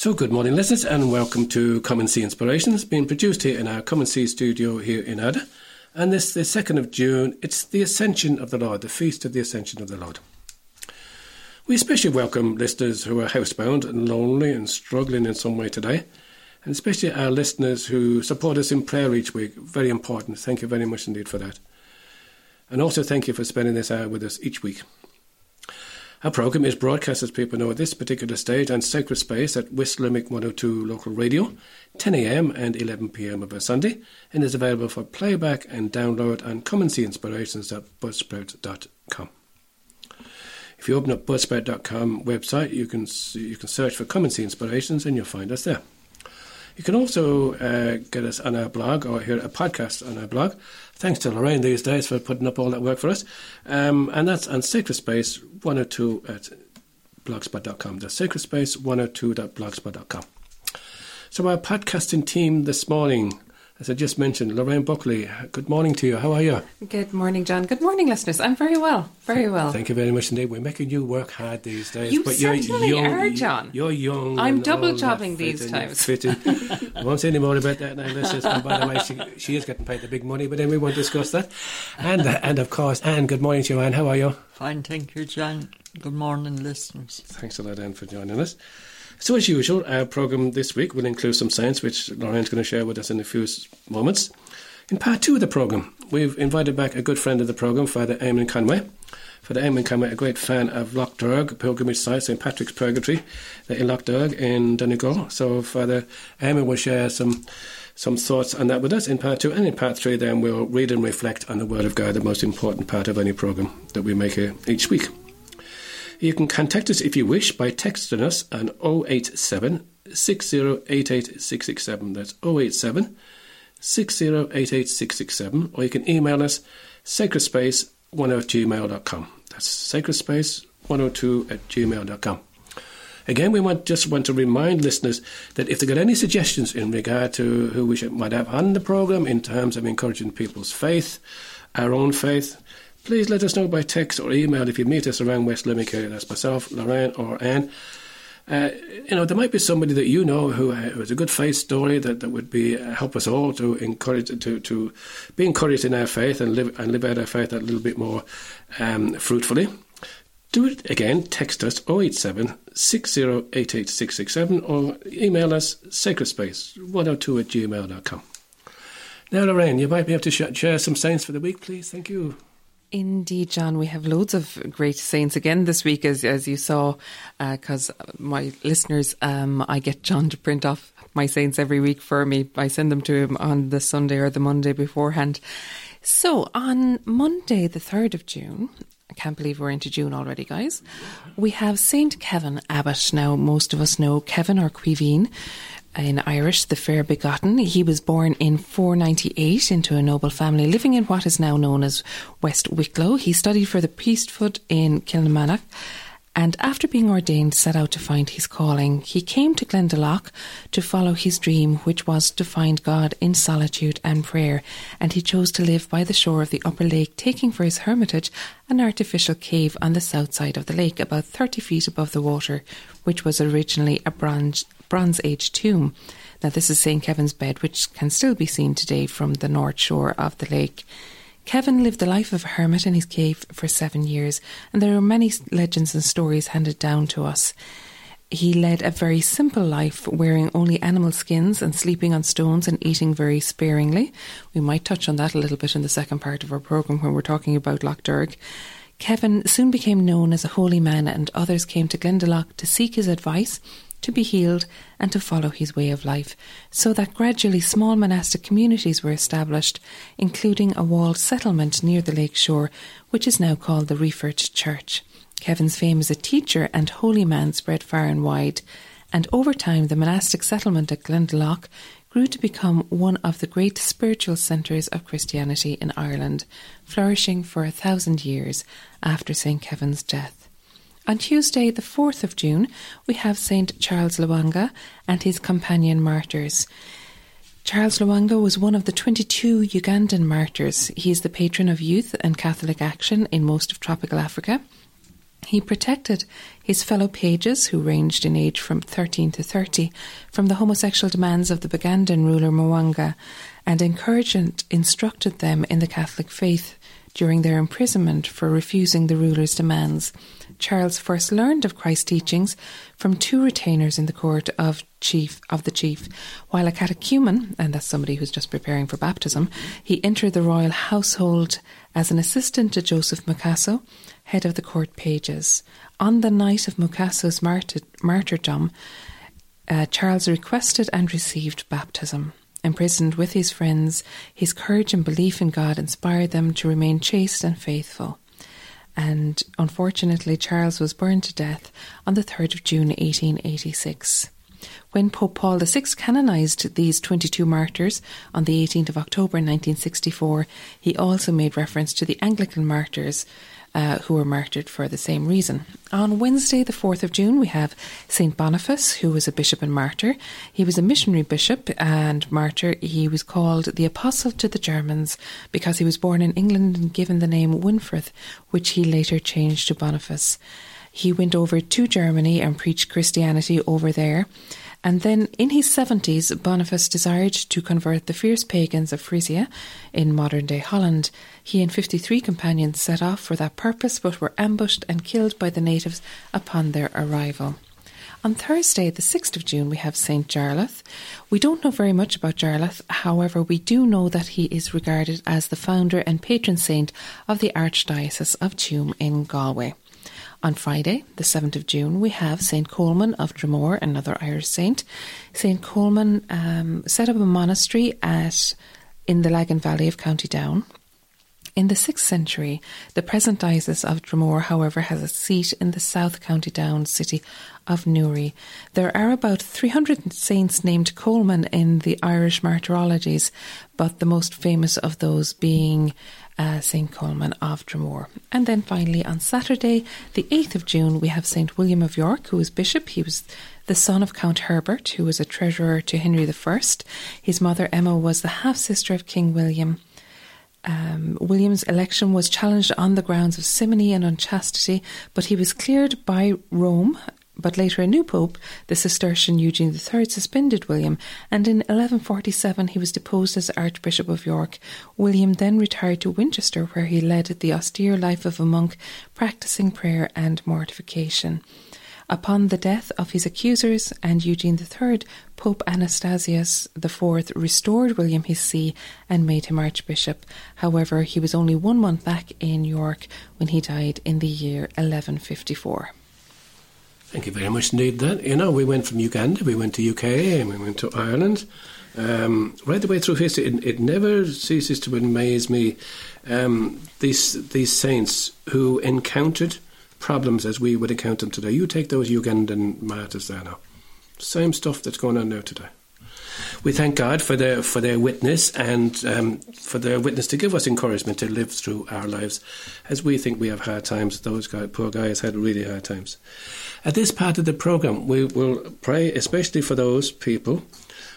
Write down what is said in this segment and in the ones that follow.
So, good morning, listeners, and welcome to Come and See Inspirations, being produced here in our Come and See studio here in Ada. And this, the 2nd of June, it's the Ascension of the Lord, the Feast of the Ascension of the Lord. We especially welcome listeners who are housebound and lonely and struggling in some way today, and especially our listeners who support us in prayer each week. Very important. Thank you very much indeed for that. And also thank you for spending this hour with us each week. Our programme is broadcast, as people know, at this particular stage on Sacred Space at West Limerick 102 local radio, 10am and 11pm of a Sunday, and is available for playback and download on comeandseeinspirations.buzzsprout.com. If you open up buzzsprout.com website, you can you can search for Come and See Inspirations, and you'll find us there. You can also uh, get us on our blog or hear a podcast on our blog. Thanks to Lorraine these days for putting up all that work for us. Um, and that's on Sacred Space 102 at blogspot.com. That's Sacred Space 102.blogspot.com. So, our podcasting team this morning as I just mentioned, Lorraine Buckley, good morning to you. How are you? Good morning, John. Good morning, listeners. I'm very well. Very well. Thank you very much indeed. We're making you work hard these days. You but certainly you're young, are, John. You're young. I'm double jobbing these times. I won't say any more about that now, listeners. And by the way, she, she, is getting paid the big money, but then we won't discuss that. And, uh, and of course, Anne, good morning to you, Anne. How are you? Fine, thank you, John. Good morning, listeners. Thanks a lot, Anne, for joining us. So, as usual, our programme this week will include some science, which Lorraine's going to share with us in a few moments. In part two of the programme, we've invited back a good friend of the programme, Father Eamon Conway. Father Eamon Conway, a great fan of Lough Derg, pilgrimage site, St Patrick's Purgatory in Lough Derg in Donegal. So Father Eamon will share some some thoughts on that with us in part two. And in part three, then we'll read and reflect on the Word of God, the most important part of any programme that we make here each week. You can contact us if you wish by texting us on 087 6088667. That's 087 6088667, or you can email us sacredspace1 at gmail.com. That's sacredspace102 at gmail.com. Again, we want, just want to remind listeners that if they've got any suggestions in regard to who we should, might have on the programme in terms of encouraging people's faith, our own faith, please let us know by text or email if you meet us around West Limerick area. That's myself, Lorraine, or Anne. Uh, you know, there might be somebody that you know who, uh, who has a good faith story that, that would be uh, help us all to encourage to to be encouraged in our faith and live and live out our faith a little bit more um, fruitfully. Do it again. Text us 087 6088667 or email us sacredspace102 at gmail.com. Now, Lorraine, you might be able to sh- share some sayings for the week, please. Thank you. Indeed, John. We have loads of great saints again this week, as as you saw, because uh, my listeners, um, I get John to print off my saints every week for me. I send them to him on the Sunday or the Monday beforehand. So on Monday, the third of June. I can't believe we're into June already, guys. We have Saint Kevin Abbot. Now, most of us know Kevin or Caoimhín, in Irish, the fair begotten. He was born in 498 into a noble family living in what is now known as West Wicklow. He studied for the priesthood in Kilnamanagh and after being ordained set out to find his calling. He came to Glendalough to follow his dream, which was to find God in solitude and prayer, and he chose to live by the shore of the upper lake, taking for his hermitage an artificial cave on the south side of the lake, about 30 feet above the water, which was originally a bronze Bronze Age tomb. Now, this is St. Kevin's bed, which can still be seen today from the north shore of the lake. Kevin lived the life of a hermit in his cave for seven years, and there are many legends and stories handed down to us. He led a very simple life, wearing only animal skins and sleeping on stones and eating very sparingly. We might touch on that a little bit in the second part of our programme when we're talking about Lough Derg. Kevin soon became known as a holy man, and others came to Glendalough to seek his advice to be healed and to follow his way of life, so that gradually small monastic communities were established, including a walled settlement near the lake shore, which is now called the Reefert Church. Kevin's fame as a teacher and holy man spread far and wide, and over time the monastic settlement at Glendalough grew to become one of the great spiritual centres of Christianity in Ireland, flourishing for a thousand years after St. Kevin's death. On Tuesday, the 4th of June, we have St. Charles Lwanga and his companion martyrs. Charles Lwanga was one of the 22 Ugandan martyrs. He is the patron of youth and Catholic action in most of tropical Africa. He protected his fellow pages, who ranged in age from 13 to 30, from the homosexual demands of the Bugandan ruler Mwanga, and encouraged and instructed them in the Catholic faith during their imprisonment for refusing the ruler's demands. Charles first learned of Christ's teachings from two retainers in the court of chief of the chief. While a catechumen, and that's somebody who's just preparing for baptism, he entered the royal household as an assistant to Joseph Mukasa, head of the court pages. On the night of Mukasa's martyr- martyrdom, uh, Charles requested and received baptism. Imprisoned with his friends, his courage and belief in God inspired them to remain chaste and faithful and unfortunately, Charles was burned to death on the 3rd of June 1886. When Pope Paul VI canonised these 22 martyrs on the 18th of October 1964, he also made reference to the Anglican martyrs uh, who were martyred for the same reason. On Wednesday, the 4th of June, we have St. Boniface, who was a bishop and martyr. He was a missionary bishop and martyr. He was called the Apostle to the Germans because he was born in England and given the name Winfrid, which he later changed to Boniface. He went over to Germany and preached Christianity over there. And then in his 70s, Boniface desired to convert the fierce pagans of Frisia in modern day Holland. He and 53 companions set off for that purpose but were ambushed and killed by the natives upon their arrival. On Thursday, the 6th of June, we have St. Jarlath. We don't know very much about Jarlath, however, we do know that he is regarded as the founder and patron saint of the Archdiocese of Tuam in Galway. On Friday, the 7th of June, we have St. Colman of Dromore, another Irish saint. St. Colman um, set up a monastery at in the Lagan Valley of County Down. In the 6th century, the present diocese of Dromore, however, has a seat in the South County Down city of Newry. There are about 300 saints named Colman in the Irish martyrologies, but the most famous of those being uh, St. Colman of Dromore. And then finally on Saturday, the 8th of June, we have St. William of York, who was bishop. He was the son of Count Herbert, who was a treasurer to Henry I. His mother, Emma, was the half sister of King William. Um, William's election was challenged on the grounds of simony and unchastity, but he was cleared by Rome but later a new pope, the Cistercian Eugene III, suspended William, and in 1147 he was deposed as Archbishop of York. William then retired to Winchester, where he led the austere life of a monk, practicing prayer and mortification. Upon the death of his accusers and Eugene III, Pope Anastasius IV restored William his see and made him Archbishop. However, he was only one month back in York when he died in the year 1154. Thank you very much indeed. That you know, we went from Uganda, we went to UK, and we went to Ireland. Um, right the way through history, it, it never ceases to amaze me. Um, these these saints who encountered problems as we would encounter them today. You take those Ugandan martyrs there now. Same stuff that's going on now today. We thank God for their for their witness and um, for their witness to give us encouragement to live through our lives, as we think we have hard times. Those poor guys had really hard times. At this part of the program, we will pray especially for those people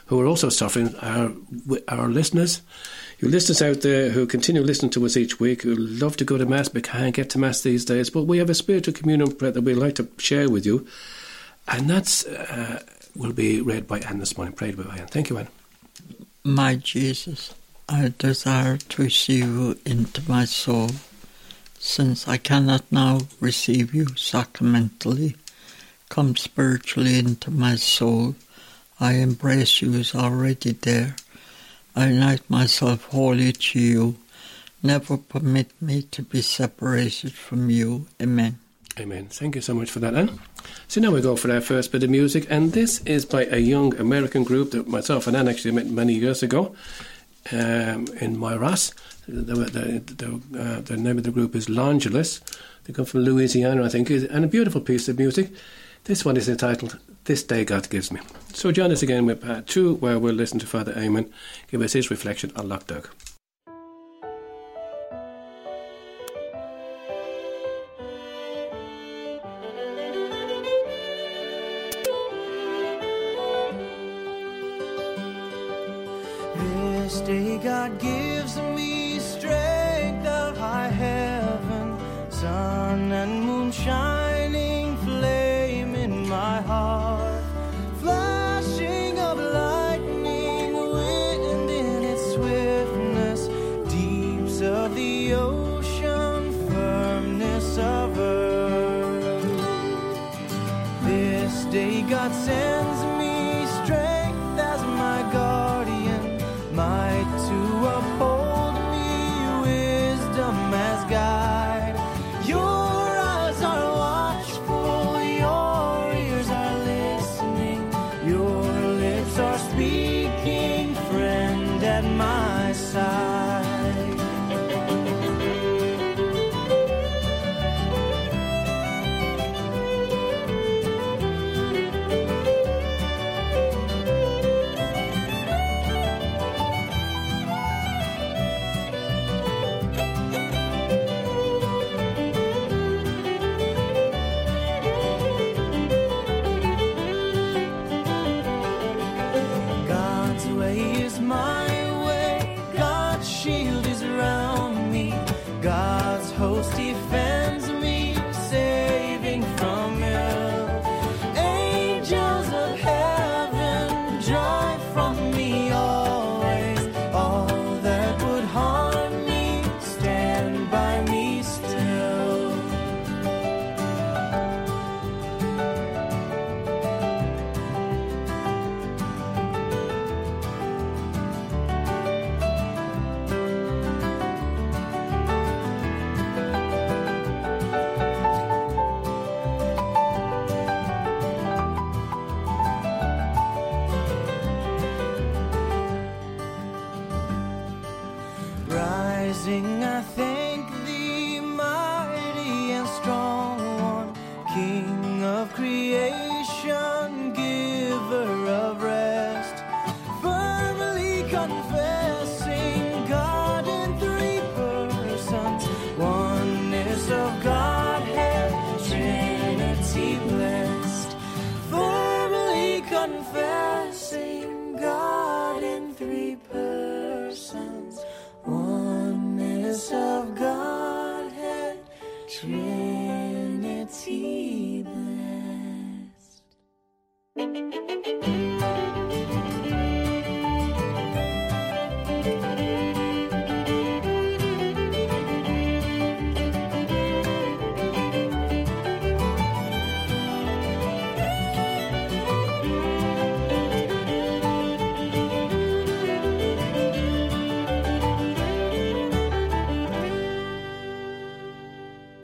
who are also suffering, our, our listeners. You listeners out there who continue listening to us each week, who love to go to Mass but can't get to Mass these days, but we have a spiritual communion that we'd like to share with you. And that's uh, will be read by Anne this morning, prayed by Anne. Thank you, Anne. My Jesus, I desire to receive you into my soul, since I cannot now receive you sacramentally come spiritually into my soul. I embrace you as already there. I unite myself wholly to you. Never permit me to be separated from you. Amen. Amen. Thank you so much for that, Anne. So now we go for our first bit of music, and this is by a young American group that myself and Anne actually met many years ago um, in Myras. The, the, the, uh, the, name of the group is Longulus. They come from Louisiana, I think, and a beautiful piece of music. This one is entitled This Day God Gives Me. So join us again with part two, where we'll listen to Father Eamon give us his reflection on Lough side.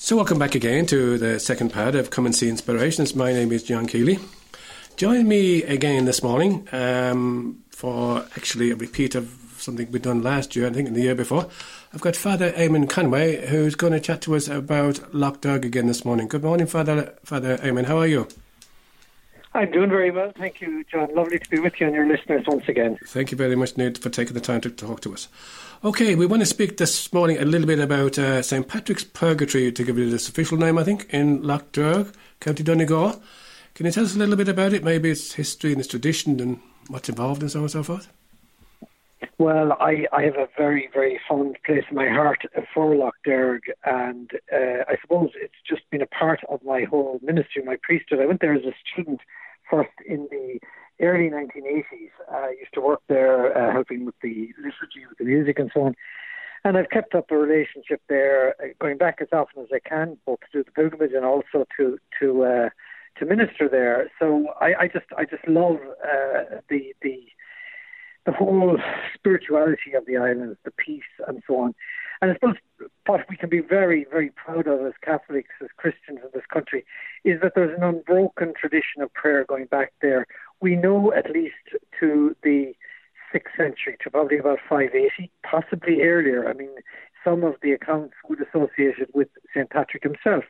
So, welcome back again to the second part of Come and See Inspirations. My name is John Keeley. Join me again this morning um, for actually a repeat of something we'd done last year, I think, in the year before. I've got Father Eamon Conway who's going to chat to us about Lough Derg again this morning. Good morning, Father Father Eamon. How are you? I'm doing very well, thank you, John. Lovely to be with you and your listeners once again. Thank you very much, Ned, for taking the time to talk to us. Okay, we want to speak this morning a little bit about uh, St. Patrick's Purgatory, to give it its official name, I think, in Lough Derg, County Donegal. Can you tell us a little bit about it? Maybe its history and its tradition and what's involved and so on and so forth? Well, I, I have a very, very fond place in my heart for Lough Derg, and uh, I suppose it's just been a part of my whole ministry, my priesthood. I went there as a student first in the early 1980s. I used to work there uh, helping with the liturgy, with the music, and so on. And I've kept up a relationship there, uh, going back as often as I can, both to do the pilgrimage and also to to uh, to minister there. So I, I just I just love uh, the the the whole spirituality of the islands, the peace, and so on. And I suppose what we can be very, very proud of as Catholics, as Christians in this country, is that there's an unbroken tradition of prayer going back there. We know at least to the sixth century, to probably about 580, possibly earlier. I mean, some of the accounts would associate it with St. Patrick himself.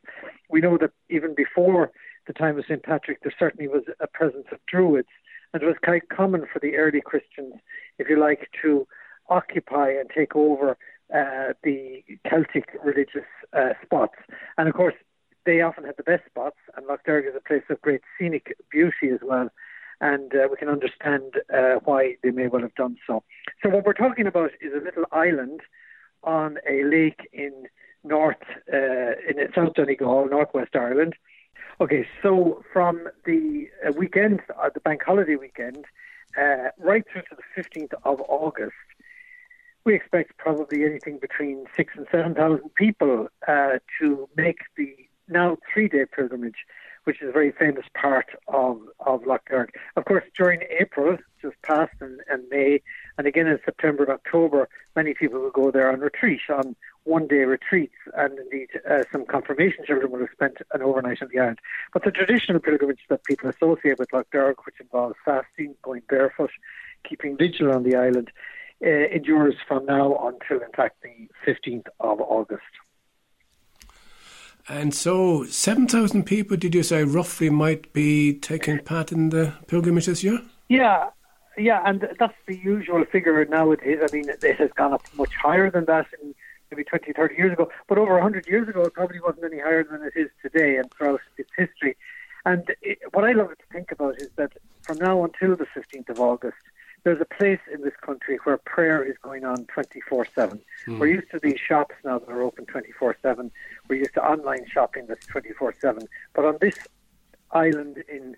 We know that even before the time of St. Patrick, there certainly was a presence of Druids, and it was quite common for the early Christians, if you like, to occupy and take over uh, the Celtic religious uh, spots. And of course, they often had the best spots, and Lough Derg is a place of great scenic beauty as well. And uh, we can understand uh, why they may well have done so. So, what we're talking about is a little island on a lake in North, uh, in South Donegal, Northwest Ireland. Okay, so from the uh, weekend, the bank holiday weekend, right through to the 15th of August, we expect probably anything between six and 7,000 people uh, to make the now three day pilgrimage, which is a very famous part of, of Lough Derg. Of course, during April, just past, and, and May, and again in September and October, many people will go there on retreat, on one day retreats, and indeed uh, some confirmation children will have spent an overnight on the island. But the traditional pilgrimage that people associate with Lough Derg, which involves fasting, going barefoot, keeping vigil on the island, uh, endures from now until, in fact, the 15th of August. And so, 7,000 people, did you say, roughly might be taking part in the pilgrimage this year? Yeah, yeah, and that's the usual figure nowadays. I mean, it has gone up much higher than that in maybe 20, 30 years ago, but over 100 years ago, it probably wasn't any higher than it is today and throughout its history. And it, what I love to think about is that from now until the 15th of August, there's a place in this country where prayer is going on 24 7. Hmm. We're used to these shops now that are open 24 7. We're used to online shopping that's 24 7. But on this island in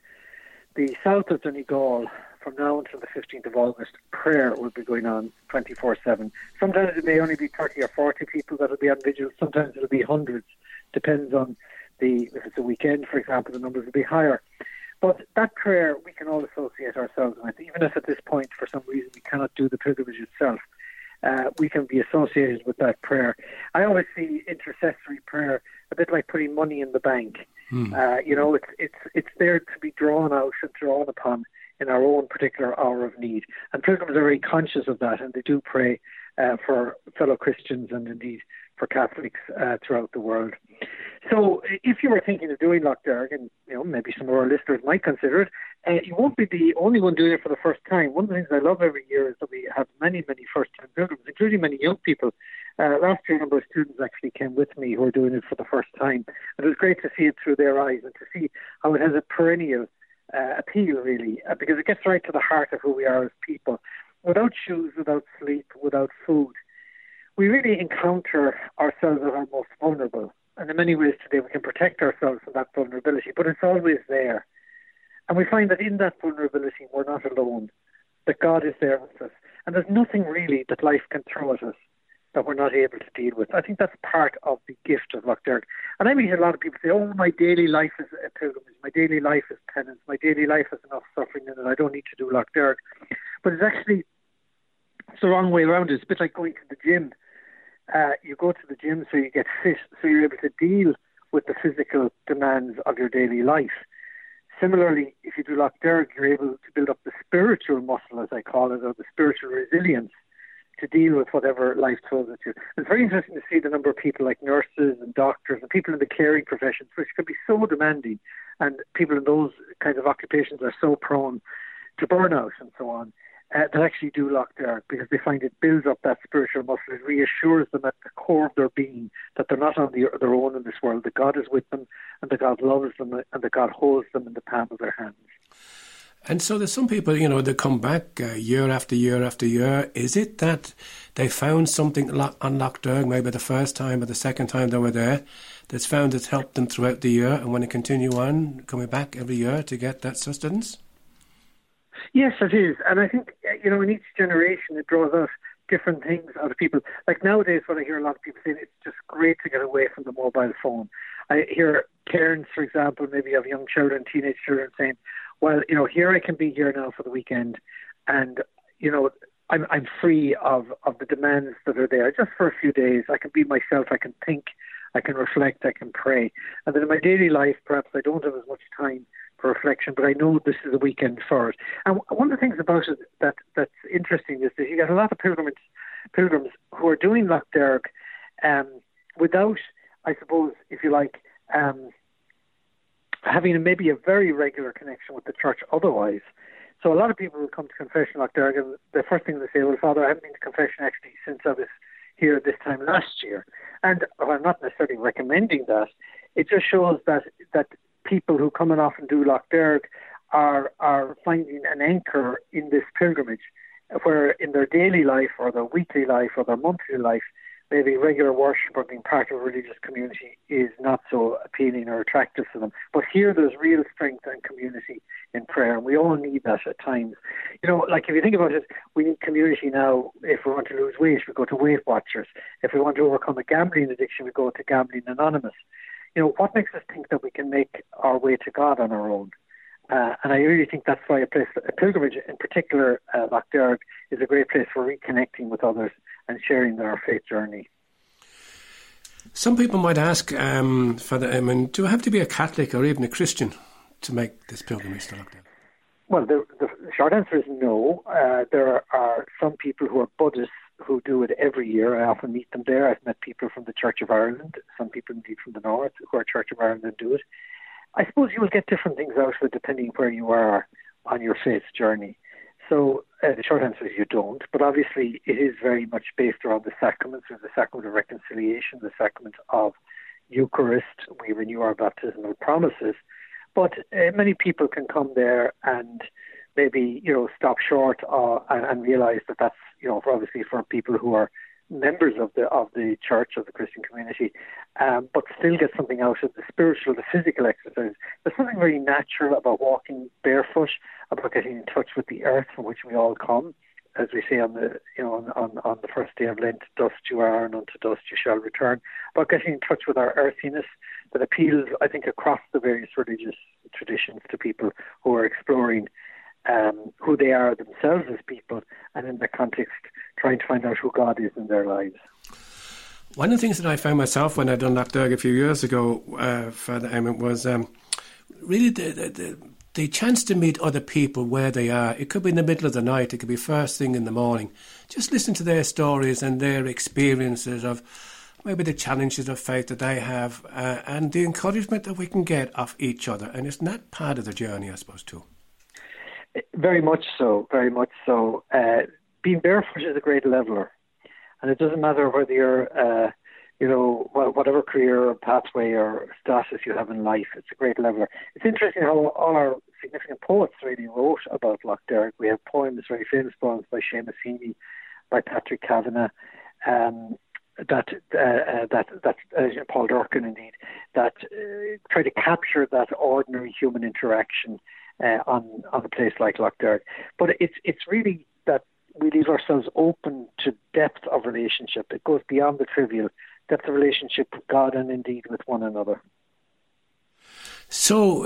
the south of Donegal, from now until the 15th of August, prayer will be going on 24 7. Sometimes it may only be 30 or 40 people that will be on vigil, sometimes it'll be hundreds. Depends on the, if it's a weekend, for example, the numbers will be higher. But that prayer we can all associate ourselves with, even if at this point, for some reason, we cannot do the pilgrimage itself. Uh, we can be associated with that prayer. I always see intercessory prayer a bit like putting money in the bank. Uh, you know, it's it's it's there to be drawn out and drawn upon in our own particular hour of need. And pilgrims are very conscious of that, and they do pray uh, for fellow Christians and indeed for Catholics uh, throughout the world. So, if you were thinking of doing Lough Derg, and you know maybe some of our listeners might consider it, uh, you won't be the only one doing it for the first time. One of the things I love every year is that we have many, many first-time pilgrims, including many young people. Uh, last year, a number of students actually came with me who are doing it for the first time, and it was great to see it through their eyes and to see how it has a perennial uh, appeal, really, uh, because it gets right to the heart of who we are as people. Without shoes, without sleep, without food, we really encounter ourselves as our most vulnerable. And in many ways today, we can protect ourselves from that vulnerability, but it's always there. And we find that in that vulnerability, we're not alone, that God is there with us. And there's nothing really that life can throw at us that we're not able to deal with. I think that's part of the gift of Lough Derg. And I mean, a lot of people say, oh, my daily life is a pilgrimage, my daily life is penance, my daily life has enough suffering in it, I don't need to do Lough Derg. But it's actually it's the wrong way around. It's a bit like going to the gym. Uh, you go to the gym so you get fit, so you're able to deal with the physical demands of your daily life. Similarly, if you do Lough Derg, you're able to build up the spiritual muscle, as I call it, or the spiritual resilience to deal with whatever life throws at you. It's very interesting to see the number of people like nurses and doctors and people in the caring professions, which can be so demanding, and people in those kinds of occupations are so prone to burnout and so on. Uh, that actually do Lough Derg because they find it builds up that spiritual muscle. It reassures them at the core of their being that they're not on the, their own in this world, that God is with them and that God loves them and that God holds them in the palm of their hands. And so there's some people, you know, they come back uh, year after year after year. Is it that they found something lo- on Lough Derg, maybe the first time or the second time they were there, that's found it's helped them throughout the year and want to continue on coming back every year to get that sustenance? Yes, it is. And I think, uh, you know, in each generation it draws out different things out of people. Like nowadays, what I hear a lot of people saying, it's just great to get away from the mobile phone. I hear parents, for example, maybe of young children, teenage children saying, well, you know, here I can be here now for the weekend and, you know, I'm, I'm free of, of the demands that are there just for a few days. I can be myself. I can think. I can reflect. I can pray. And then in my daily life, perhaps I don't have as much time for reflection, but I know this is a weekend for it. And one of the things about it that that's interesting is that you get a lot of pilgrims, pilgrims who are doing Lough Derg um, without, I suppose, if you like, um, having maybe a very regular connection with the church otherwise. So a lot of people will come to confession Lough Derg, and the first thing they say, well, Father, I haven't been to confession actually since I was here this time last year. And well, I'm not necessarily recommending that. It just shows that that people who come and often do Lough Derg are are finding an anchor in this pilgrimage, where in their daily life or their weekly life or their monthly life, maybe regular worship or being part of a religious community is not so appealing or attractive to them. But here there's real strength and community in prayer, and we all need that at times. You know, like if you think about it, we need community now. If we want to lose weight, we go to Weight Watchers. If we want to overcome a gambling addiction, we go to Gambling Anonymous. You know, what makes us think that we can make our way to God on our own? Uh, and I really think that's why a place, a pilgrimage in particular, uh, Lough Derg, is a great place for reconnecting with others and sharing their faith journey. Some people might ask, um, Father Eamon, do I have to be a Catholic or even a Christian to make this pilgrimage to Lough Derg? Well, the, the short answer is no. Uh, there are some people who are Buddhists who do it every year. I often meet them there. I've met people from the Church of Ireland, some people indeed from the North who are Church of Ireland and do it. I suppose you will get different things out of it depending where you are on your faith journey. So uh, the short answer is you don't, but obviously it is very much based around the sacraments. There's the sacrament of reconciliation, the sacrament of Eucharist. We renew our baptismal promises, but uh, many people can come there and maybe you know stop short uh, and, and realize that that's you know for obviously for people who are members of the of the church of the Christian community, um, but still get something out of the spiritual, the physical exercise. There's something very natural about walking barefoot, about getting in touch with the earth from which we all come, as we say on the you know on on, on the first day of Lent, dust you are and unto dust you shall return. About getting in touch with our earthiness that appeals, I think, across the various religious traditions to people who are exploring um, who they are themselves as people, and in the context, trying to find out who God is in their lives. One of the things that I found myself when I done that Doug a few years ago, uh, Father Eamon, was um, really the, the, the chance to meet other people where they are. It could be in the middle of the night, it could be first thing in the morning. Just listen to their stories and their experiences of maybe the challenges of faith that they have uh, and the encouragement that we can get off each other. And isn't that part of the journey, I suppose, too? Very much so, very much so. Uh, being barefoot is a great leveler, and it doesn't matter whether you're, uh, you know, whatever career or pathway or status you have in life. It's a great leveler. It's interesting how all our significant poets really wrote about Lough Derg. We have poems, very famous poems by Seamus Heaney, by Patrick Kavanagh. Um, that uh, uh, that that uh, Paul Durcan indeed that uh, try to capture that ordinary human interaction uh, on on a place like Lough Derg. But it's it's really that we leave ourselves open to depth of relationship. It goes beyond the trivial depth of relationship with God and indeed with one another. So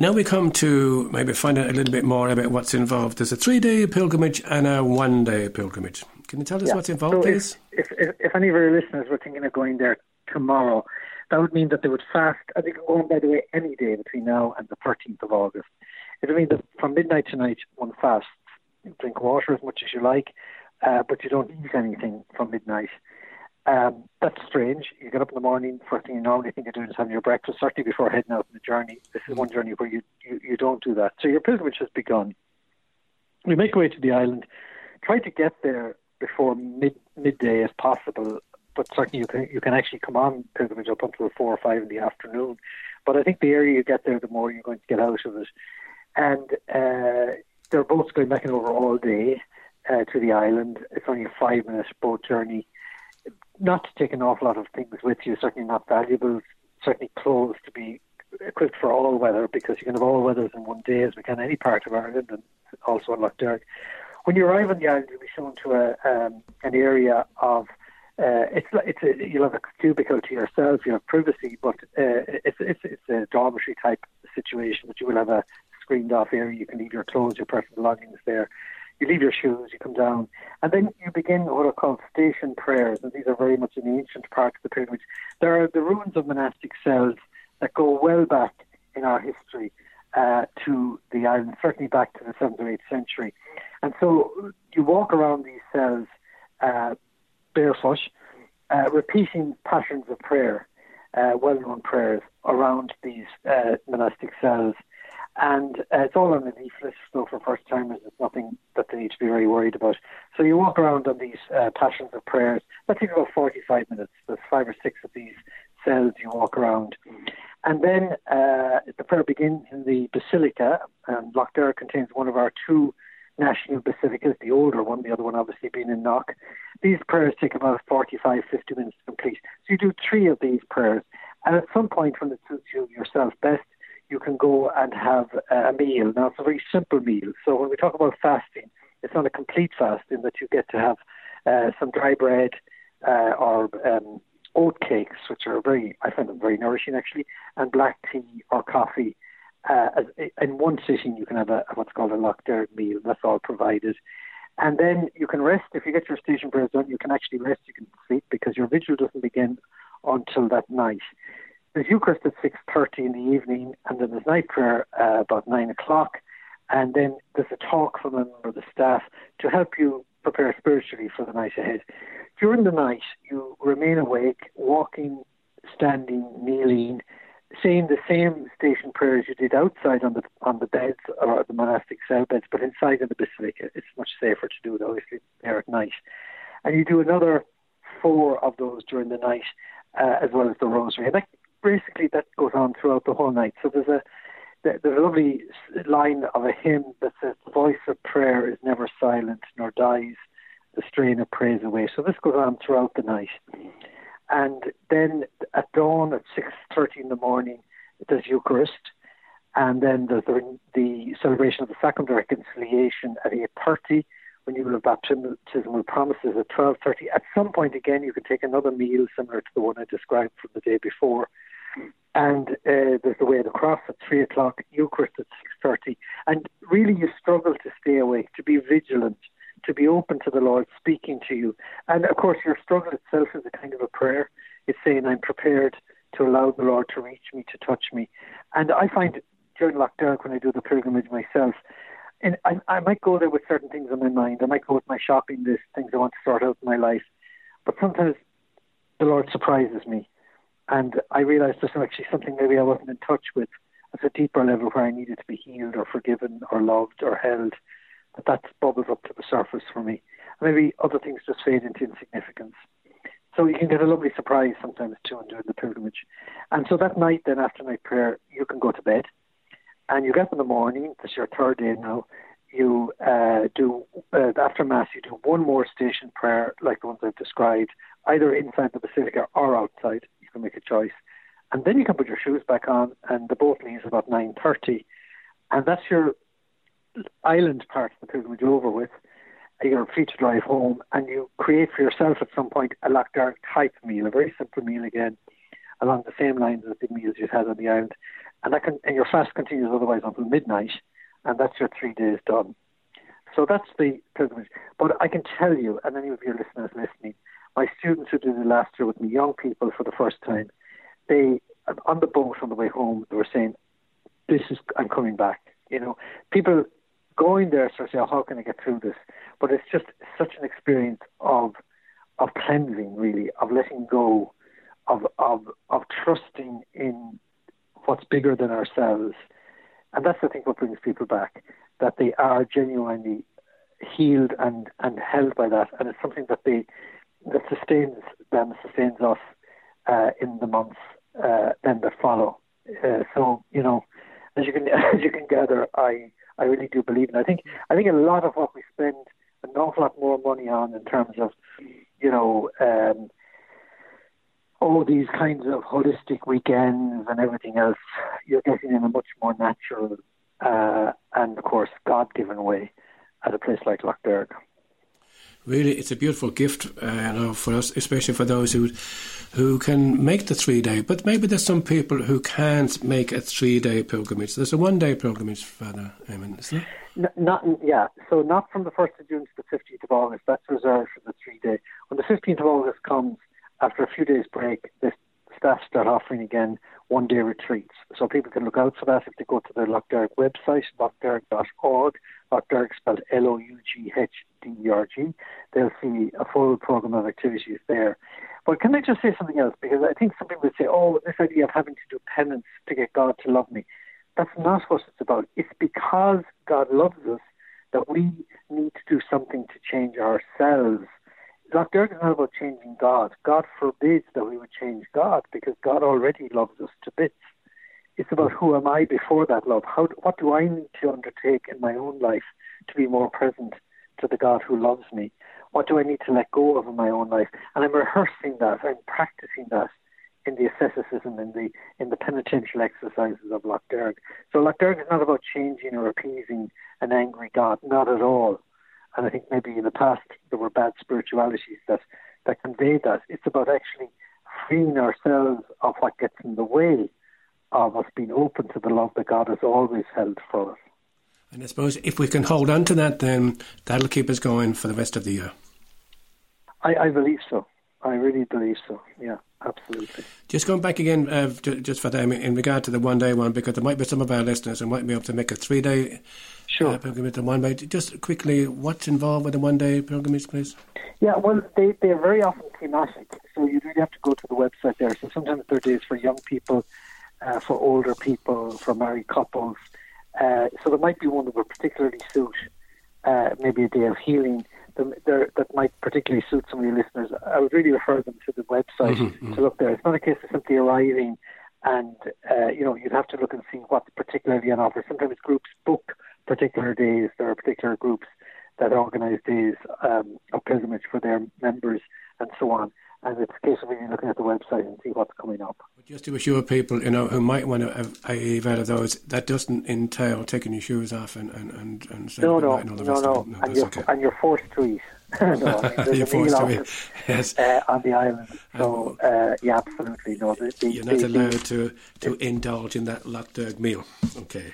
now we come to maybe find out a little bit more about what's involved. There's a three-day pilgrimage and a one-day pilgrimage. Can you tell us yeah. what's involved, so please? If, if, if, any of our listeners were thinking of going there tomorrow, that would mean that they would fast. I think go on, by the way, any day between now and the 13th of August. It would mean that from midnight to night, one fasts. You drink water as much as you like, uh, but you don't eat anything from midnight. Um, that's strange. You get up in the morning, first thing you normally think of doing is having your breakfast, certainly before heading out on the journey. This is one journey where you, you, you don't do that. So your pilgrimage has begun. We make our way to the island, try to get there before mid midday as possible, but certainly you can you can actually come on pilgrimage up until four or five in the afternoon. But I think the earlier you get there, the more you're going to get out of it and uh, they're both going back and over all day uh, to the island. It's only a five minute boat journey. Not to take an awful lot of things with you, certainly not valuable, certainly clothes to be equipped for all weather because you can have all weathers in one day as we can any part of Ireland and also in Lough Derg. When you arrive on the island, you'll be shown to a, um, an area of uh, it's it's a, you'll have a cubicle to yourself, you have privacy, but uh, it's it's it's a dormitory type situation. But you will have a screened off area. You can leave your clothes, your personal belongings there. You leave your shoes, you come down, and then you begin what are called station prayers, and these are very much an ancient part of the pilgrimage. There are the ruins of monastic cells that go well back in our history uh, to the island, certainly back to the seventh or eighth century. And so you walk around these cells uh, barefoot, uh, repeating patterns of prayer, uh, well-known prayers around these uh, monastic cells and uh, it's all on the leaflet, so for first timers, it's nothing that they need to be very worried about. So you walk around on these uh, passions of prayers. That takes about 45 minutes. There's five or six of these cells you walk around. And then uh, the prayer begins in the basilica. And Lough Derg contains one of our two national basilicas, the older one, the other one obviously being in Knock. These prayers take about 45, 50 minutes to complete. So you do three of these prayers. And at some point when it suits you yourself best, you can go and have a meal. Now, it's a very simple meal. So when we talk about fasting, it's not a complete fast in that you get to have uh, some dry bread uh, or um, oat cakes, which are very, I find them very nourishing actually, and black tea or coffee. Uh, in one sitting, you can have a, what's called a Derg meal. That's all provided. And then you can rest. If you get your station prayers done, you can actually rest. You can sleep because your vigil doesn't begin until that night. There's Eucharist at 6.30 in the evening, and then there's night prayer uh, about 9 o'clock. and then there's a talk from a member of the staff to help you prepare spiritually for the night ahead. During the night, you remain awake, walking, standing, kneeling, saying the same station prayers you did outside on the on the beds or the monastic cell beds, but inside in the basilica. It's much safer to do it, obviously, there at night. And you do another four of those during the night, uh, as well as the rosary. And that, basically, that goes on throughout the whole night. So there's a there's a lovely line of a hymn that says, "The voice of prayer is never silent, nor dies the strain of praise away." So this goes on throughout the night. And then at dawn at 6.30 in the morning, there's Eucharist. And then there's the, the celebration of the Sacrament of Reconciliation at 8.30 when will have baptismal promises at 12.30. At some point, again, you can take another meal similar to the one I described from the day before. And uh, there's the way of the cross at 3 o'clock, Eucharist at 6.30. And really you struggle to stay awake, to be vigilant, to be open to the Lord speaking to you. And of course, your struggle itself is a kind of a prayer. It's saying, I'm prepared to allow the Lord to reach me, to touch me. And I find during Lough when I do the pilgrimage myself, and I, I might go there with certain things on my mind. I might go with my shopping list, things I want to sort out in my life. But sometimes the Lord surprises me. And I realize there's actually something maybe I wasn't in touch with at a deeper level where I needed to be healed or forgiven or loved or held but that bubbles up to the surface for me. And maybe other things just fade into insignificance. So you can get a lovely surprise sometimes too in doing the pilgrimage. And so that night, then after night prayer, you can go to bed, and you get up in the morning. This is your third day now. You uh, do uh, after mass. You do one more station prayer, like the ones I've described, either inside the basilica or outside. You can make a choice, and then you can put your shoes back on, and the boat leaves about nine thirty, and that's your island part of the pilgrimage over with, you're free to drive home, and you create for yourself at some point a Derg type meal, a very simple meal again, along the same lines as the meals you've had on the island. And that can, and your fast continues otherwise until midnight, and that's your three days done. So that's the pilgrimage. But I can tell you, and any of your listeners listening, my students who did it last year with me, young people for the first time, they on the boat on the way home, they were saying, "This is I'm coming back." You know, people going there to say, oh, how can I get through this? But it's just such an experience of of cleansing, really, of letting go, of of of trusting in what's bigger than ourselves, and that's I think what brings people back. That they are genuinely healed and and held by that, and it's something that they that sustains them, sustains us uh, in the months uh, then that follow. Uh, so you know, as you can as you can gather, I I really do believe in. I think I think a lot of what we spend an awful lot more money on in terms of, you know, um, all these kinds of holistic weekends and everything else, you're getting in a much more natural uh, and, of course, God-given way at a place like Lough Derg. Really it's a beautiful gift uh, for us especially for those who who can make the three day but maybe there's some people who can't make a three day pilgrimage. There's a one day pilgrimage father Eamon isn't there? Not yeah. So not from the 1st of June to the 15th of August. That's reserved for the three day when the 15th of August comes after a few days break the staff start offering again one day retreats so people can look out for that if they go to the Lough Derg website loughderg.org Lough Derg spelled L-O-U-G-H-D-E-R-G. They'll see a full program of activities there. But can I just say something else? Because I think some people would say, oh, this idea of having to do penance to get God to love me. That's not what it's about. It's because God loves us that we need to do something to change ourselves. Derg is not about changing God. God forbids that we would change God because God already loves us to bits. It's about who am I before that love? How, what do I need to undertake in my own life to be more present to the God who loves me? What do I need to let go of in my own life? And I'm rehearsing that. I'm practicing that in the asceticism, in the in the penitential exercises of Derg. So Derg is not about changing or appeasing an angry God, not at all. And I think maybe in the past there were bad spiritualities that that conveyed that. It's about actually freeing ourselves of what gets in the way of us being open to the love that God has always held for us. And I suppose if we can hold on to that, then that'll keep us going for the rest of the year. I, I believe so. I really believe so. Yeah, absolutely. Just going back again, uh, just for them in regard to the one day one, because there might be some of our listeners who might be able to make a three day Sure. uh, pilgrimage to one day. Just quickly, what's involved with the one day pilgrimage, please? Yeah, well, they, they're very often thematic, so you really have to go to the website there. So sometimes there are days for young people, uh, for older people, for married couples. Uh, so there might be one that would particularly suit uh, maybe a day of healing that, there, that might particularly suit some of your listeners. I would really refer them to the website to look there. It's not a case of simply arriving and, uh, you know, you'd have to look and see what's particularly on offer. Sometimes groups book particular days. There are particular groups that organise days um, of pilgrimage for their members and so on. And it's a case of really looking at the website and see what's coming up. But just to assure people, you know, who might want to have a out of those, that doesn't entail taking your shoes off and and and, and saying No, no, and all the no, rest no, of it. No, and you're okay. and you're forced to eat. no, I mean, You're forced to eat. Yes. uh, on the island. So uh, yeah, absolutely. No, the, the, You're not the- allowed to, to indulge in that Lough Derg meal. Okay.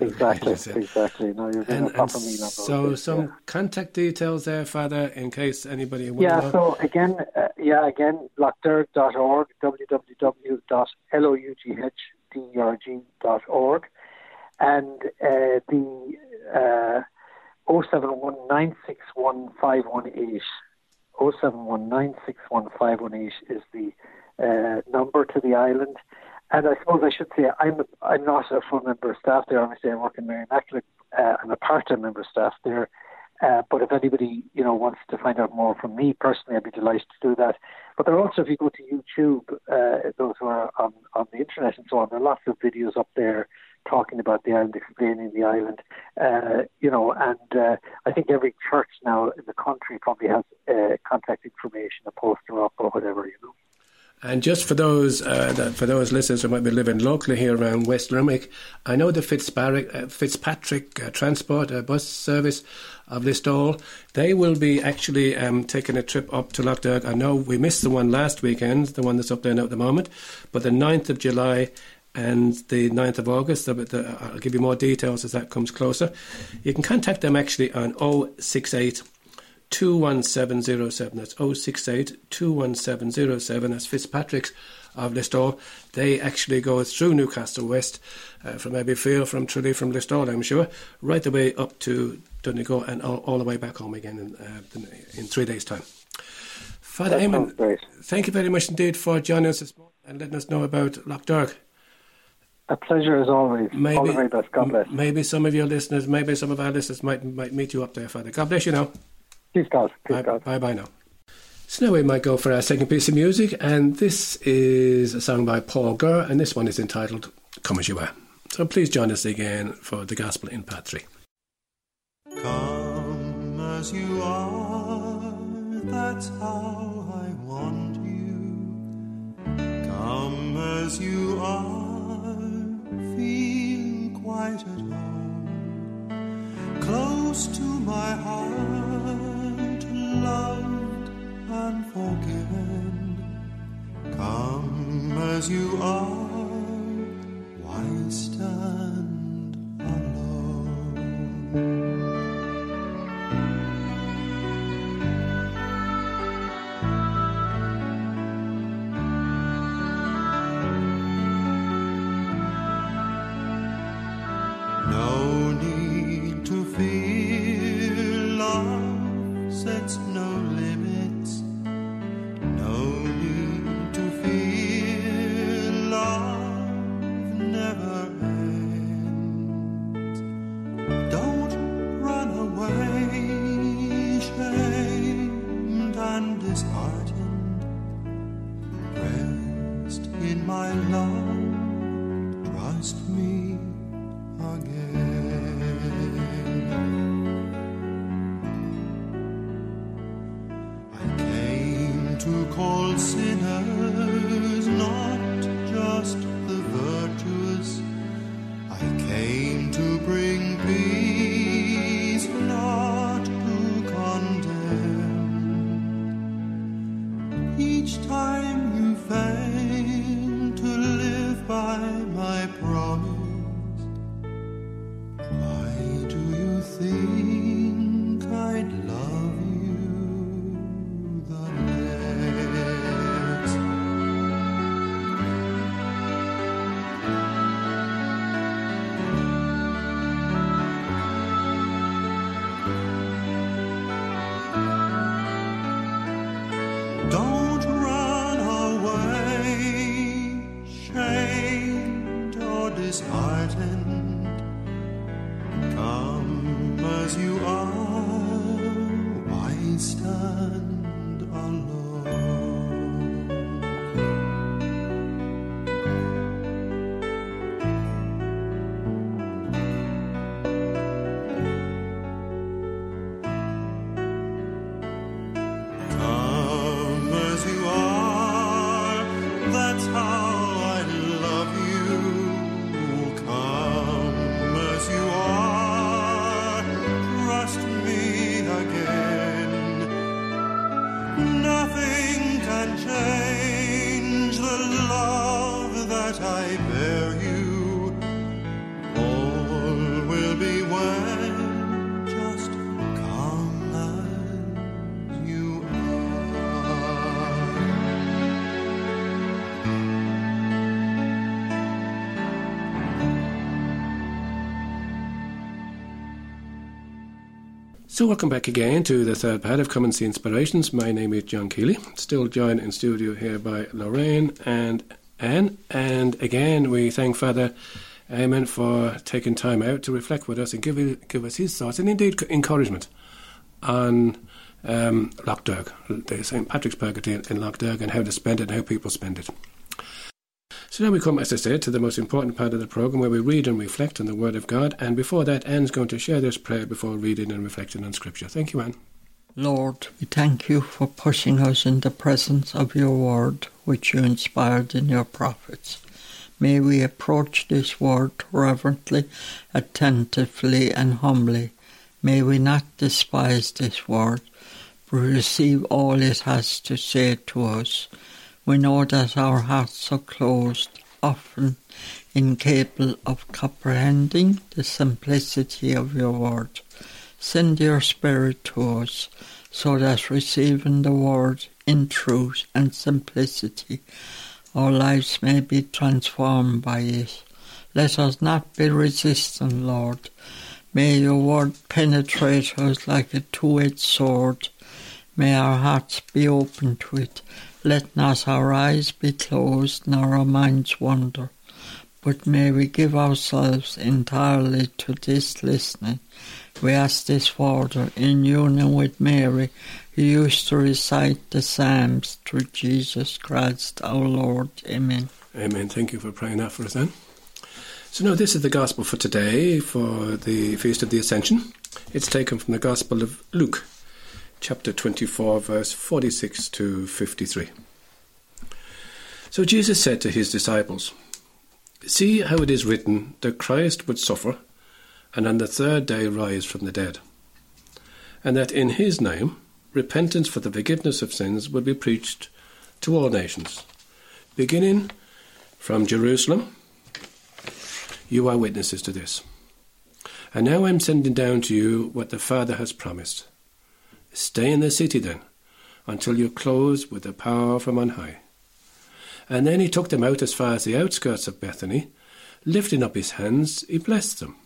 Exactly, exactly. No, you're And, and proper meal on those so, days, some yeah. contact details there, Father, in case anybody wants Yeah, so again, uh, yeah, again, loughderg.org, www.loughderg.org, and uh, the uh, 071961518, 071961518 is the uh, number to the island. And I suppose I should say I'm I'm not a full member of staff there. Obviously, I work in Mary Immaculate. Uh, I'm a part-time member of staff there. Uh, but if anybody you know wants to find out more from me personally, I'd be delighted to do that. But there are also, if you go to YouTube, uh, those who are on, on the internet and so on, there are lots of videos up there talking about the island, explaining the island. Uh, you know, and uh, I think every church now in the country probably has uh, contact information, a poster up or whatever. You know. And just for those uh, that, for those listeners who might be living locally here around West Limerick, I know the Fitzpatrick, uh, Fitzpatrick uh, Transport uh, bus service of Listowel, they will be actually um, taking a trip up to Lough Derg. I know we missed the one last weekend, the one that's up there now at the moment, but the 9th of July and the 9th of August, the, the, I'll give you more details as that comes closer. You can contact them actually on 068 21707. That's 068 21707. That's Fitzpatrick's of Listowel. They actually go through Newcastle West uh, from Abbeyfeale, from Tralee, from Listowel, I'm sure, right the way up to Donegal and all, all the way back home again in, uh, in three days' time. Father That Eamon, thank you very much indeed for joining us this morning and letting us know about Lough Derg. A pleasure as always. Maybe, All the very best. God bless. m- maybe some of your listeners, maybe some of our listeners might might meet you up there, Father. God bless you now. Peace God. Peace Bye, God. bye bye now. So now we might go for our second piece of music, and this is a song by Paul Gurr, and this one is entitled Come As You Are. So please join us again for the Gospel in Part 3. Come as you are, that's how I want you. Come as you are, feel quite at home. Close to my heart, loved and forgiven. Come as you are, why stand So, welcome back again to the third part of Come and See Inspirations. My name is John Keeley, still joined in studio here by Lorraine and Anne. And again, we thank Father Eamon for taking time out to reflect with us and give, give us his thoughts and indeed encouragement on um, Lough Derg, the St. Patrick's Purgatory in Lough Derg, and how to spend it and how people spend it. So now we come, as I said, to the most important part of the programme where we read and reflect on the Word of God. And before that, Anne's going to share this prayer before reading and reflecting on Scripture. Thank you, Anne. Lord, we thank you for pushing us in the presence of your word, which you inspired in your prophets. May we approach this word reverently, attentively, and humbly. May we not despise this word, but receive all it has to say to us. We know that our hearts are closed, often incapable of comprehending the simplicity of your word. Send your Spirit to us, so that receiving the word in truth and simplicity, our lives may be transformed by it. Let us not be resistant, Lord. May your word penetrate us like a two-edged sword. May our hearts be open to it. Let not our eyes be closed, nor our minds wander. But may we give ourselves entirely to this listening. We ask this, Father, in union with Mary, who used to recite the Psalms through Jesus Christ our Lord. Amen. Amen. Thank you for praying that for us then. So now this is the Gospel for today, for the Feast of the Ascension. It's taken from the Gospel of Luke, chapter 24, verse 46 to 53. So Jesus said to his disciples, See how it is written that Christ would suffer and on the third day rise from the dead, and that in his name repentance for the forgiveness of sins would be preached to all nations, beginning from Jerusalem. You are witnesses to this. And now I'm sending down to you what the Father has promised. Stay in the city then, until you're clothed with the power from on high. And then he took them out as far as the outskirts of Bethany. Lifting up his hands, he blessed them.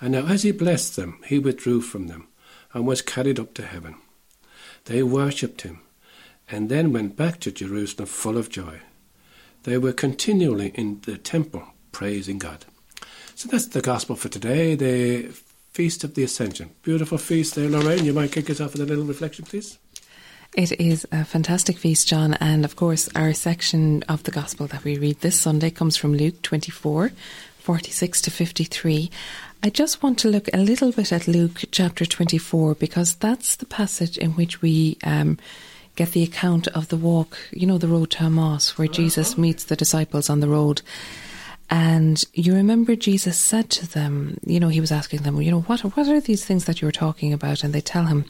And now as he blessed them, he withdrew from them, and was carried up to heaven. They worshipped him, and then went back to Jerusalem full of joy. They were continually in the temple praising God. So that's the gospel for today, the Feast of the Ascension. Beautiful feast there, Lorraine. You might kick us off with a little reflection, please. It is a fantastic feast, John, and of course, our section of the Gospel that we read this Sunday comes from Luke 24, 46 to 53. I just want to look a little bit at Luke chapter 24 because that's the passage in which we um, get the account of the walk, you know, the road to Emmaus, where Jesus meets the disciples on the road. And you remember Jesus said to them, you know, he was asking them, you know, what, what are these things that you're talking about? And they tell him.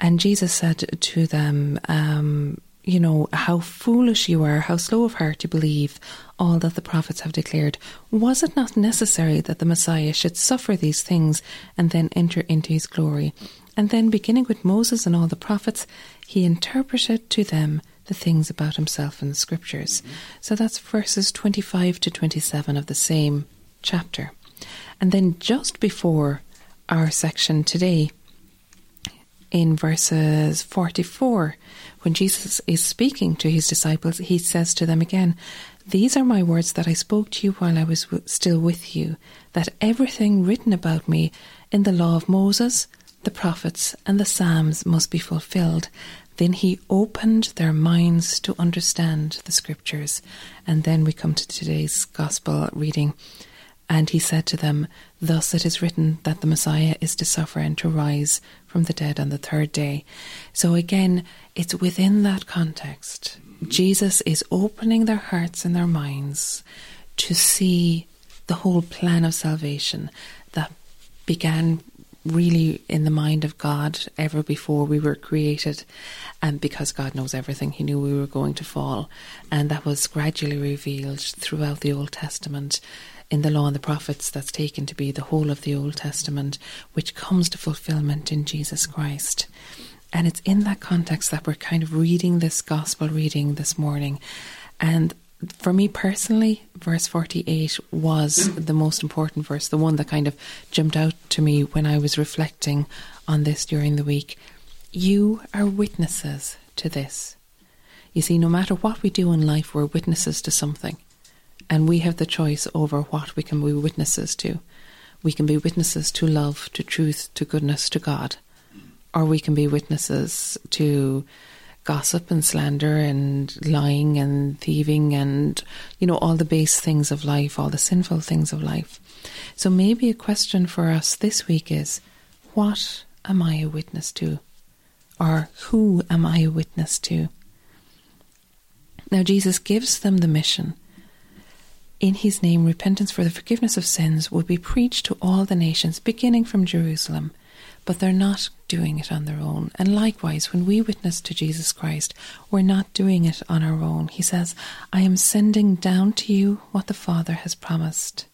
And Jesus said to them, um, you know, how foolish you are, how slow of heart to believe all that the prophets have declared. Was it not necessary that the Messiah should suffer these things and then enter into his glory? And then, beginning with Moses and all the prophets, he interpreted to them the things about himself in the scriptures. So that's verses 25 to 27 of the same chapter. And then, just before our section today, in verses 44, when Jesus is speaking to his disciples, he says to them again, These are my words that I spoke to you while I was w- still with you, that everything written about me in the law of Moses, the prophets, and the Psalms must be fulfilled. Then he opened their minds to understand the scriptures. And then we come to today's gospel reading. And he said to them, Thus it is written that the Messiah is to suffer and to rise from the dead on the third day. So again, it's within that context. Jesus is opening their hearts and their minds to see the whole plan of salvation that began really in the mind of God ever before we were created. And because God knows everything, He knew we were going to fall. And that was gradually revealed throughout the Old Testament in the law and the prophets that's taken to be the whole of the Old Testament, which comes to fulfillment in Jesus Christ. And it's in that context that we're kind of reading this gospel reading this morning. And for me personally, verse 48 was the most important verse, the one that kind of jumped out to me when I was reflecting on this during the week. You are witnesses to this. You see, no matter what we do in life, we're witnesses to something. And we have the choice over what we can be witnesses to. We can be witnesses to love, to truth, to goodness, to God. Or we can be witnesses to gossip and slander and lying and thieving and, you know, all the base things of life, all the sinful things of life. So maybe a question for us this week is what am I a witness to? Or who am I a witness to? Now, Jesus gives them the mission. In his name, repentance for the forgiveness of sins will be preached to all the nations, beginning from Jerusalem. But they're not doing it on their own. And likewise, when we witness to Jesus Christ, we're not doing it on our own. He says, I am sending down to you what the Father has promised.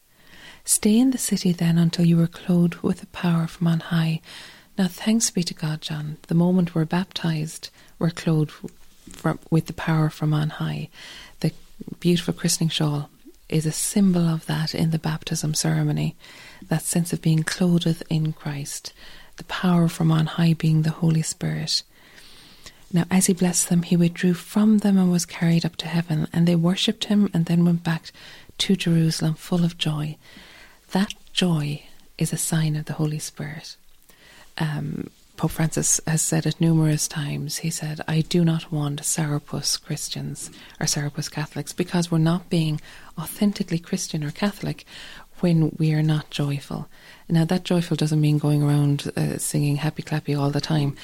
Stay in the city then until you are clothed with the power from on high. Now, thanks be to God, John. The moment we're baptized, we're clothed with the power from on high. The beautiful christening shawl is a symbol of that in the baptism ceremony, that sense of being clothed in Christ, the power from on high being the Holy Spirit. Now, as he blessed them, he withdrew from them and was carried up to heaven, and they worshipped him and then went back to Jerusalem full of joy. That joy is a sign of the Holy Spirit. Um, Pope Francis has said it numerous times. He said, I do not want sourpuss Christians or sourpuss Catholics because we're not being authentically Christian or Catholic when we are not joyful. Now, that joyful doesn't mean going around uh, singing happy clappy all the time.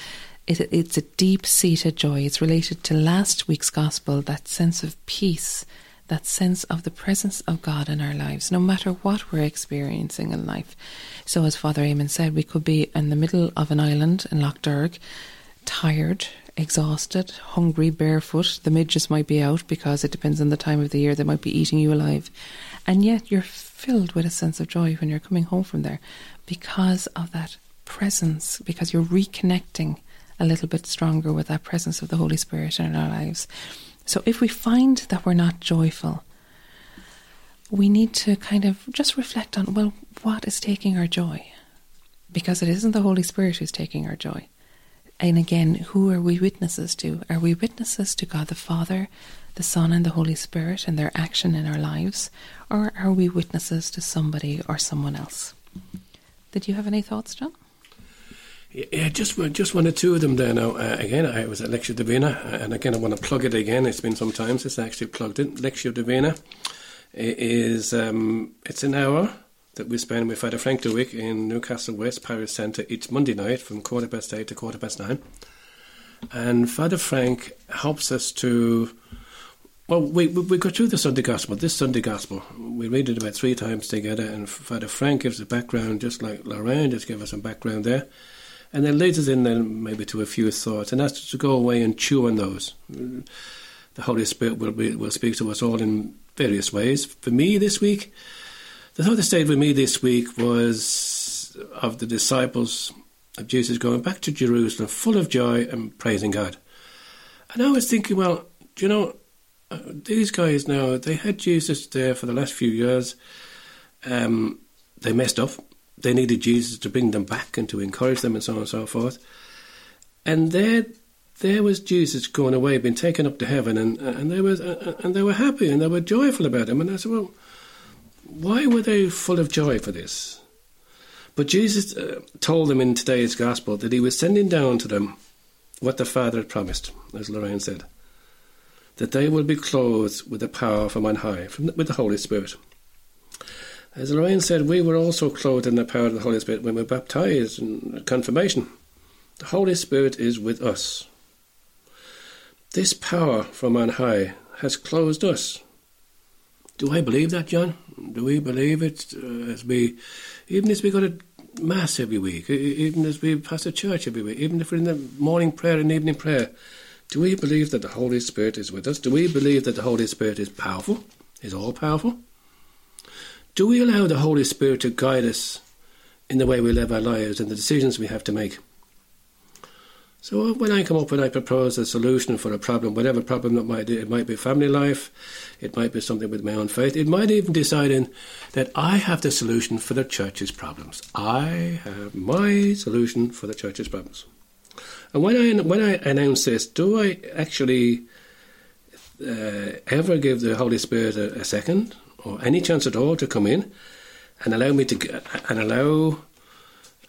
It, it's a deep seated joy. It's related to last week's gospel, that sense of peace, that sense of the presence of God in our lives, no matter what we're experiencing in life. So, as Father Eamon said, we could be in the middle of an island in Lough Derg, tired, exhausted, hungry, barefoot. The midges might be out because it depends on the time of the year, they might be eating you alive. And yet, you're filled with a sense of joy when you're coming home from there because of that presence, because you're reconnecting a little bit stronger with that presence of the Holy Spirit in our lives. So if we find that we're not joyful, we need to kind of just reflect on well, what is taking our joy? Because it isn't the Holy Spirit who's taking our joy. And again, who are we witnesses to? Are we witnesses to God the Father, the Son, and the Holy Spirit and their action in our lives? Or are we witnesses to somebody or someone else? Did you have any thoughts, John? Yeah, just just one or two of them there now. Uh, again, I was at Lectio Divina, and again, I want to plug it again. It's been some time since I actually plugged it. Lectio Divina is um, it's an hour that we spend with Father Frank DeWick in Newcastle West Parish Centre each Monday night from quarter past eight to quarter past nine. And Father Frank helps us to well, we, we, we go through the Sunday Gospel. This Sunday Gospel, we read it about three times together, and Father Frank gives a background, just like Lorraine just gave us some background there and then leads us in then maybe to a few thoughts, and us to go away and chew on those. The Holy Spirit will be, will speak to us all in various ways. For me this week, the thought that stayed with me this week was of the disciples of Jesus going back to Jerusalem, full of joy and praising God. And I was thinking, well, do you know, uh, these guys now they had Jesus there for the last few years. Um, they messed up they needed Jesus to bring them back and to encourage them and so on and so forth. And there, there was Jesus going away, being taken up to heaven, and and they were and they were happy and they were joyful about him. And I said, well, why were they full of joy for this? But Jesus uh, told them in today's gospel that he was sending down to them what the Father had promised, as Lorraine said, that they will be clothed with the power from on high, from with the Holy Spirit. As Lorraine said, we were also clothed in the power of the Holy Spirit when we were baptized in confirmation. The Holy Spirit is with us. This power from on high has closed us. Do I believe that, John? Do we believe it uh, as we, even as we go to Mass every week, even as we pass the church every week, even if we're in the morning prayer and evening prayer, do we believe that the Holy Spirit is with us? Do we believe that the Holy Spirit is powerful, is all powerful? Do we allow the Holy Spirit to guide us in the way we live our lives and the decisions we have to make? So when I come up and I propose a solution for a problem, whatever problem that might it might be family life, it might be something with my own faith, it might even deciding that I have the solution for the church's problems. I have my solution for the church's problems. And when I when I announce this, do I actually uh, ever give the Holy Spirit a, a second or any chance at all to come in and allow me to and allow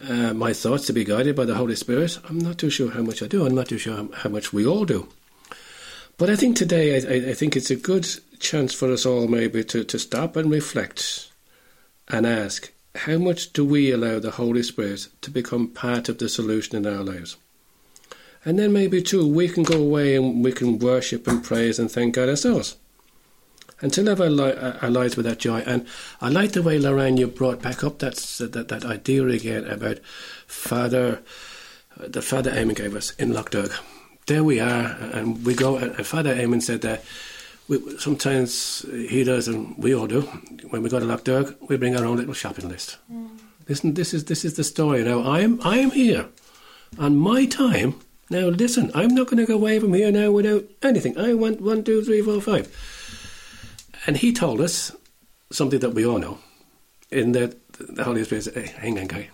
uh, my thoughts to be guided by the Holy Spirit? I'm not too sure how much I do. I'm not too sure how, much we all do. But I think today, I, I, I think it's a good chance for us all maybe to, to stop and reflect and ask, how much do we allow the Holy Spirit to become part of the solution in our lives? And then maybe too, we can go away and we can worship and praise and thank God ourselves. And to live our, li- uh, our lives with that joy. And I like the way, Lorraine, you brought back up that, that, that idea again about Father, the Father Eamon gave us in Lough Derg. There we are, and we go, and Father Eamon said that we, sometimes he does, and we all do. When we go to Lough Derg, we bring our own little shopping list. Mm. Listen, this is this is the story. Now I am I am here on my time. Now listen, I'm not going to go away from here now without anything. I want one, two, three, four, five. And he told us something that we all know, in that the Holy Spirit said, "Hey, hang on, guy,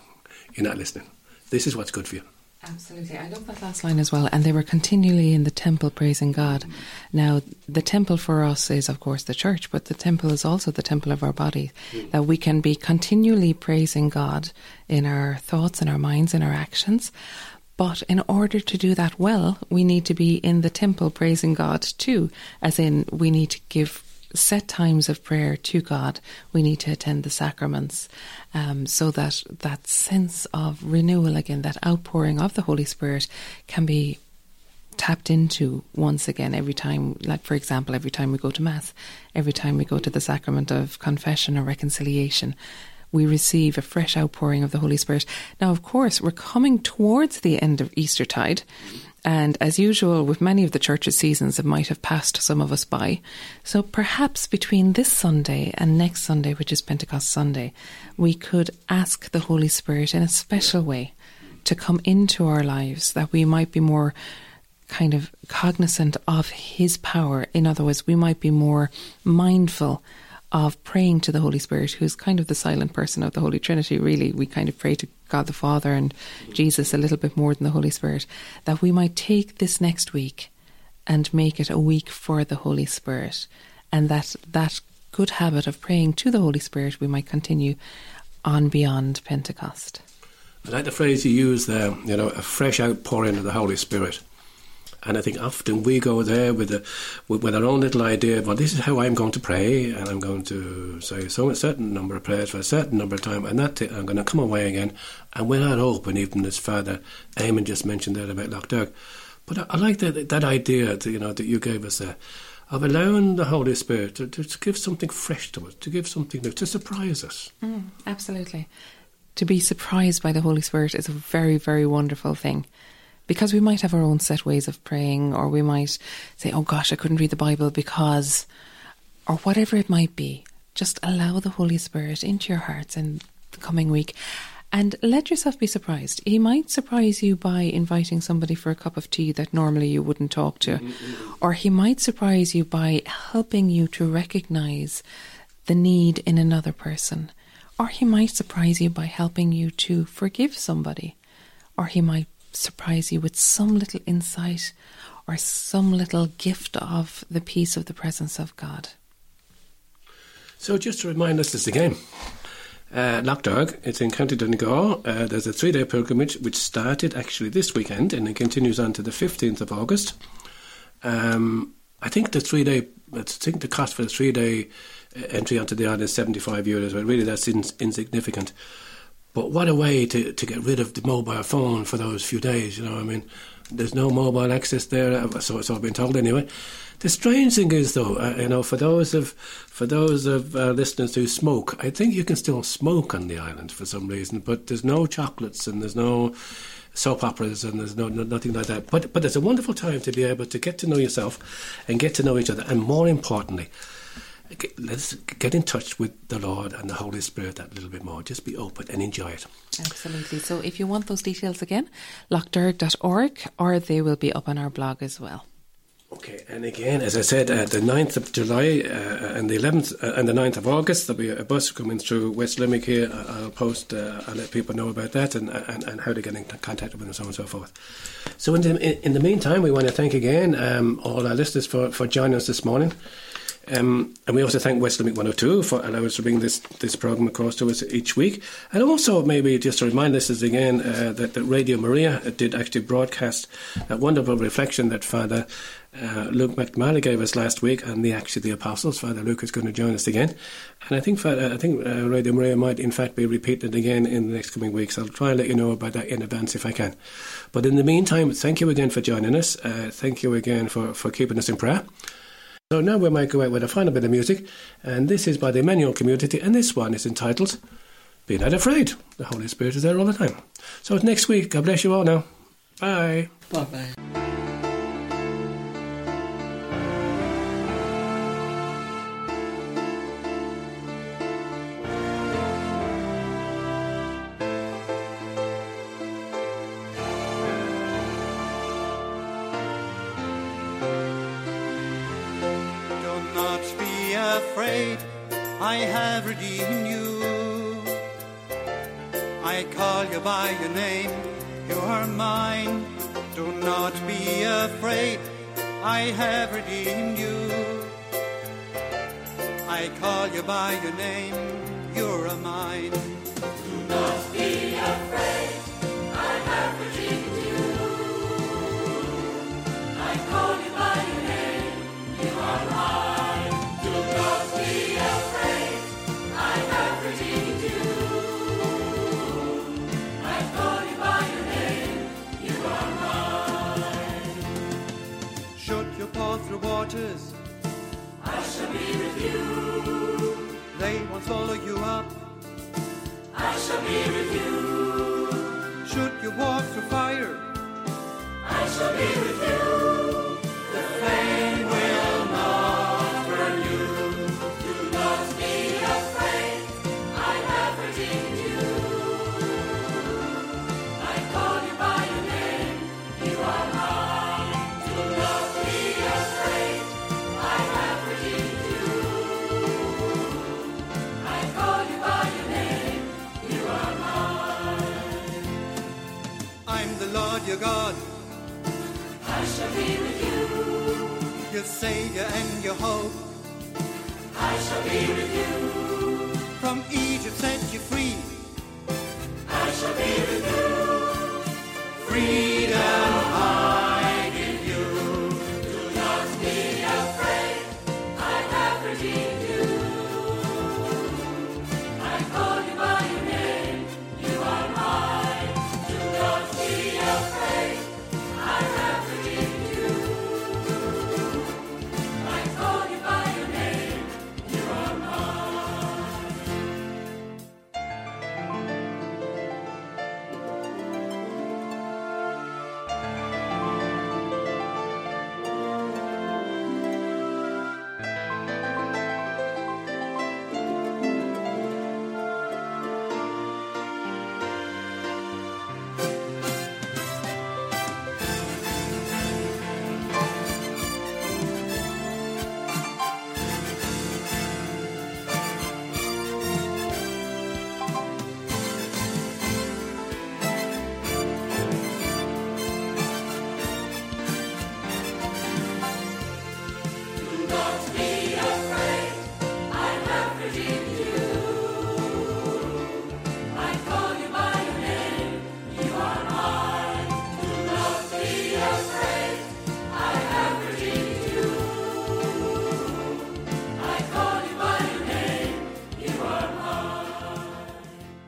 you're not listening. This is what's good for you." Absolutely. I love that last line as well. And they were continually in the temple praising God. Now, the temple for us is, of course, the church, but the temple is also the temple of our body. Mm. That we can be continually praising God in our thoughts, in our minds, in our actions. But in order to do that well, we need to be in the temple praising God too, as in we need to give set times of prayer to God. We need to attend the sacraments um, so that that sense of renewal again, that outpouring of the Holy Spirit can be tapped into once again every time like for example every time we go to mass every time we go to the sacrament of confession or reconciliation we receive a fresh outpouring of the Holy Spirit. Now, of course, we're coming towards the end of Eastertide, and as usual with many of the church's seasons, it might have passed some of us by. So perhaps between this Sunday and next Sunday, which is Pentecost Sunday, we could ask the Holy Spirit in a special way to come into our lives that we might be more kind of cognizant of His power. In other words, we might be more mindful of praying to the Holy Spirit, who's kind of the silent person of the Holy Trinity, really. We kind of pray to God the Father and Jesus a little bit more than the Holy Spirit. That we might take this next week and make it a week for the Holy Spirit. And that that good habit of praying to the Holy Spirit we might continue on beyond Pentecost. I like the phrase you use there, you know, a fresh outpouring of the Holy Spirit. And I think often we go there with, a, with, our own little idea well, this is how I'm going to pray, and I'm going to say so a certain number of prayers for a certain number of time, and that I'm going to come away again, and we're not open, even as Father Eamon just mentioned there about Lough Derg. But I, I like that that idea, that, you know, that you gave us there, of allowing the Holy Spirit to, to, to give something fresh to us, to give something new, to surprise us. Mm, absolutely. To be surprised by the Holy Spirit is a very, very wonderful thing. Because we might have our own set ways of praying, or we might say, oh gosh, I couldn't read the Bible because, or whatever it might be. Just allow the Holy Spirit into your hearts in the coming week. And let yourself be surprised. He might surprise you by inviting somebody for a cup of tea that normally you wouldn't talk to, or he might surprise you by helping you to recognize the need in another person, or he might surprise you by helping you to forgive somebody, or he might surprise you with some little insight or some little gift of the peace of the presence of God. So just to remind us this again, uh, Lough Derg, it's in County Donegal. Uh, there's a three-day pilgrimage which started actually this weekend and it continues on to the 15th of August. Um, I think the three-day, I think the cost for the three-day uh, entry onto the island is 75 euros, but really that's ins- insignificant. But what a way to, to get rid of the mobile phone for those few days, you know. I mean, there's no mobile access there, so, so I've been told anyway. The strange thing is, though, uh, you know, for those of for those of uh, listeners who smoke, I think you can still smoke on the island for some reason, but there's no chocolates and there's no soap operas and there's no, no nothing like that. But but it's a wonderful time to be able to get to know yourself and get to know each other, and more importantly, Let's get in touch with the Lord and the Holy Spirit that little bit more. Just be open and enjoy it. Absolutely. So if you want those details again, loughderg.org or they will be up on our blog as well. Okay, and again, as I said, uh, the 9th of July uh, and the 11th uh, and the 9th of August, there'll be a bus coming through West Limerick here. I'll post, uh, I'll let people know about that and, and, and how to get in contact with them and so on and so forth. So, in the, in, in the meantime, we want to thank again um, all our listeners for, for joining us this morning. Um, and we also thank West Limerick 102 for allowing us to bring this, this programme across to us each week. And also, maybe just to remind listeners again uh, that, that Radio Maria did actually broadcast that wonderful reflection that Father uh, Luke McNamara gave us last week, and the actually the Apostles. Father Luke is going to join us again, and I think Father, I think uh, Radio Maria might in fact be repeated again in the next coming weeks. I'll try and let you know about that in advance if I can. But in the meantime, thank you again for joining us. Uh, thank you again for, for keeping us in prayer. So now we might go out with a final bit of music, and this is by the Emmanuel Community, and this one is entitled Be Not Afraid. The Holy Spirit is there all the time. So next week. God bless you all now. Bye. Bye bye. Lord your God. I shall be with you. Your Savior and your hope. I shall be with you. From Egypt set you free. I shall be with you. Free